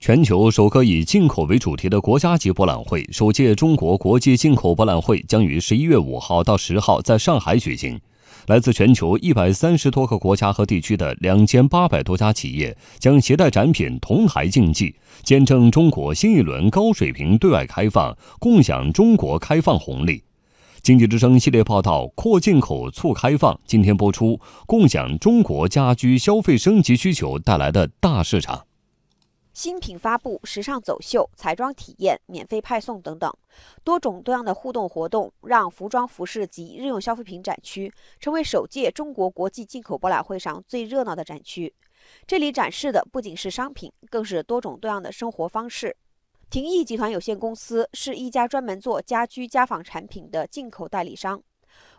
全球首个以进口为主题的国家级博览会——首届中国国际进口博览会，将于十一月五号到十号在上海举行。来自全球一百三十多个国家和地区的两千八百多家企业将携带展品同台竞技，见证中国新一轮高水平对外开放，共享中国开放红利。经济之声系列报道：扩进口、促开放。今天播出，共享中国家居消费升级需求带来的大市场。新品发布、时尚走秀、彩妆体验、免费派送等等，多种多样的互动活动，让服装、服饰及日用消费品展区成为首届中国国际进口博览会上最热闹的展区。这里展示的不仅是商品，更是多种多样的生活方式。廷益集团有限公司是一家专门做家居家纺产品的进口代理商。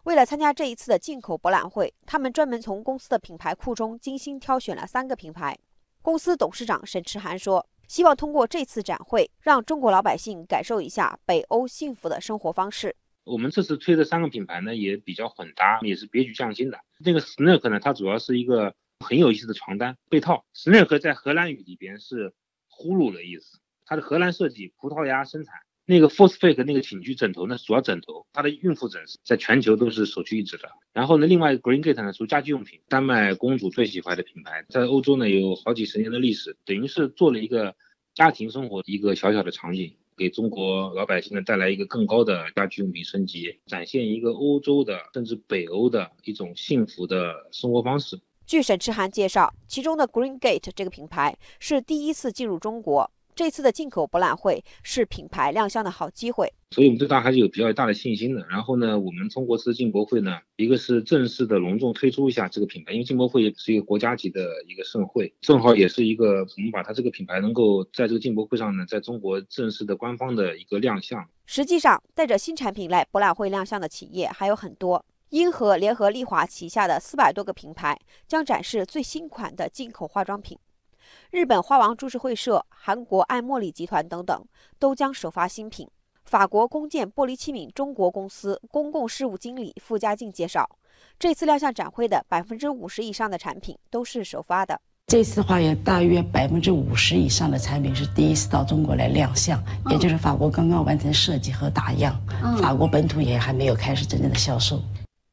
为了参加这一次的进口博览会，他们专门从公司的品牌库中精心挑选了三个品牌。公司董事长沈驰涵说：“希望通过这次展会，让中国老百姓感受一下北欧幸福的生活方式。我们这次推的三个品牌呢，也比较混搭，也是别具匠心的。这个 Snark 呢，它主要是一个很有意思的床单被套。Snark 在荷兰语里边是呼噜的意思，它是荷兰设计，葡萄牙生产。”那个 Force Fake 那个寝具枕头呢，主要枕头，它的孕妇枕在全球都是首屈一指的。然后呢，另外 Green Gate 呢属于家居用品，丹麦公主最喜欢的品牌，在欧洲呢有好几十年的历史，等于是做了一个家庭生活的一个小小的场景，给中国老百姓呢带来一个更高的家居用品升级，展现一个欧洲的甚至北欧的一种幸福的生活方式。据沈志涵介绍，其中的 Green Gate 这个品牌是第一次进入中国。这次的进口博览会是品牌亮相的好机会，所以我们对它还是有比较大的信心的。然后呢，我们中国这次进博会呢，一个是正式的隆重推出一下这个品牌，因为进博会也是一个国家级的一个盛会，正好也是一个我们把它这个品牌能够在这个进博会上呢，在中国正式的官方的一个亮相。实际上，带着新产品来博览会亮相的企业还有很多，英和联合利华旗下的四百多个品牌将展示最新款的进口化妆品。日本花王株式会社、韩国爱茉莉集团等等都将首发新品。法国弓箭玻璃器皿中国公司公共事务经理傅家静介绍，这次亮相展会的百分之五十以上的产品都是首发的。这次的话，有大约百分之五十以上的产品是第一次到中国来亮相，也就是法国刚刚完成设计和打样，法国本土也还没有开始真正的销售。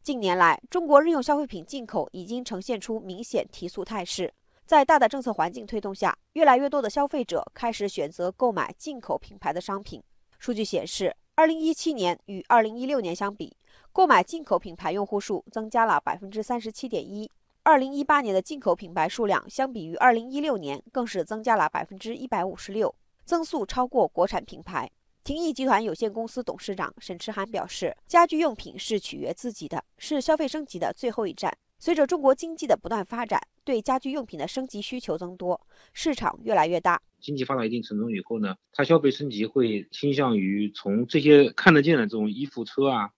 近年来，中国日用消费品进口已经呈现出明显提速态势。在大的政策环境推动下，越来越多的消费者开始选择购买进口品牌的商品。数据显示，2017年与2016年相比，购买进口品牌用户数增加了37.1%。2018年的进口品牌数量相比于2016年更是增加了156%，增速超过国产品牌。廷益集团有限公司董事长沈驰涵表示：“家居用品是取悦自己的，是消费升级的最后一站。随着中国经济的不断发展。”对家居用品的升级需求增多，市场越来越大。经济发展一定程度以后呢，它消费升级会倾向于从这些看得见的这种衣服、车啊、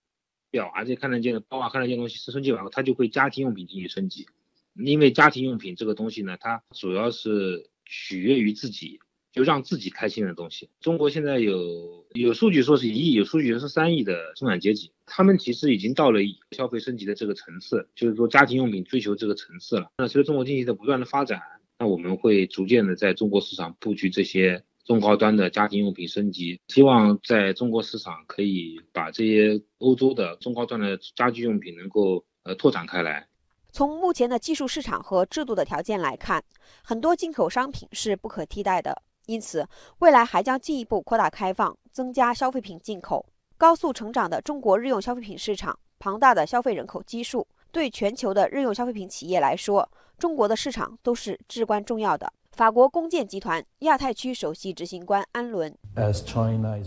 表啊这些看得见的包啊看得见东西升级完后，它就会家庭用品进行升级。因为家庭用品这个东西呢，它主要是取悦于自己。就让自己开心的东西。中国现在有有数据说是一亿，有数据说是三亿的中产阶级，他们其实已经到了消费升级的这个层次，就是说家庭用品追求这个层次了。那随着中国经济的不断的发展，那我们会逐渐的在中国市场布局这些中高端的家庭用品升级，希望在中国市场可以把这些欧洲的中高端的家居用品能够呃拓展开来。从目前的技术市场和制度的条件来看，很多进口商品是不可替代的。因此，未来还将进一步扩大开放，增加消费品进口。高速成长的中国日用消费品市场，庞大的消费人口基数，对全球的日用消费品企业来说，中国的市场都是至关重要的。法国工建集团亚太区首席执行官安伦：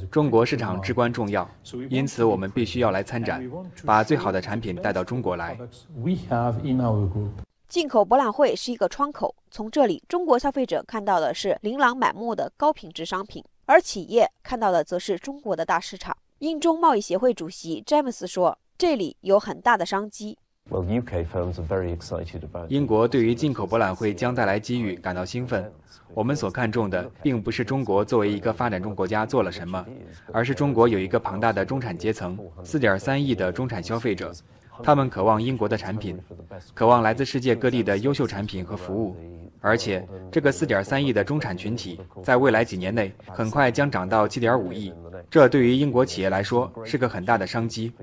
中国市场至关重要，因此我们必须要来参展，把最好的产品带到中国来。进口博览会是一个窗口，从这里，中国消费者看到的是琳琅满目的高品质商品，而企业看到的则是中国的大市场。英中贸易协会主席詹姆斯说：“这里有很大的商机。”英国对于进口博览会将带来机遇感到兴奋。我们所看重的，并不是中国作为一个发展中国家做了什么，而是中国有一个庞大的中产阶层，四点三亿的中产消费者。他们渴望英国的产品，渴望来自世界各地的优秀产品和服务。而且这个4.3亿的中产群体，在未来几年内很快将涨到7.5亿，这对于英国企业来说是个很大的商机。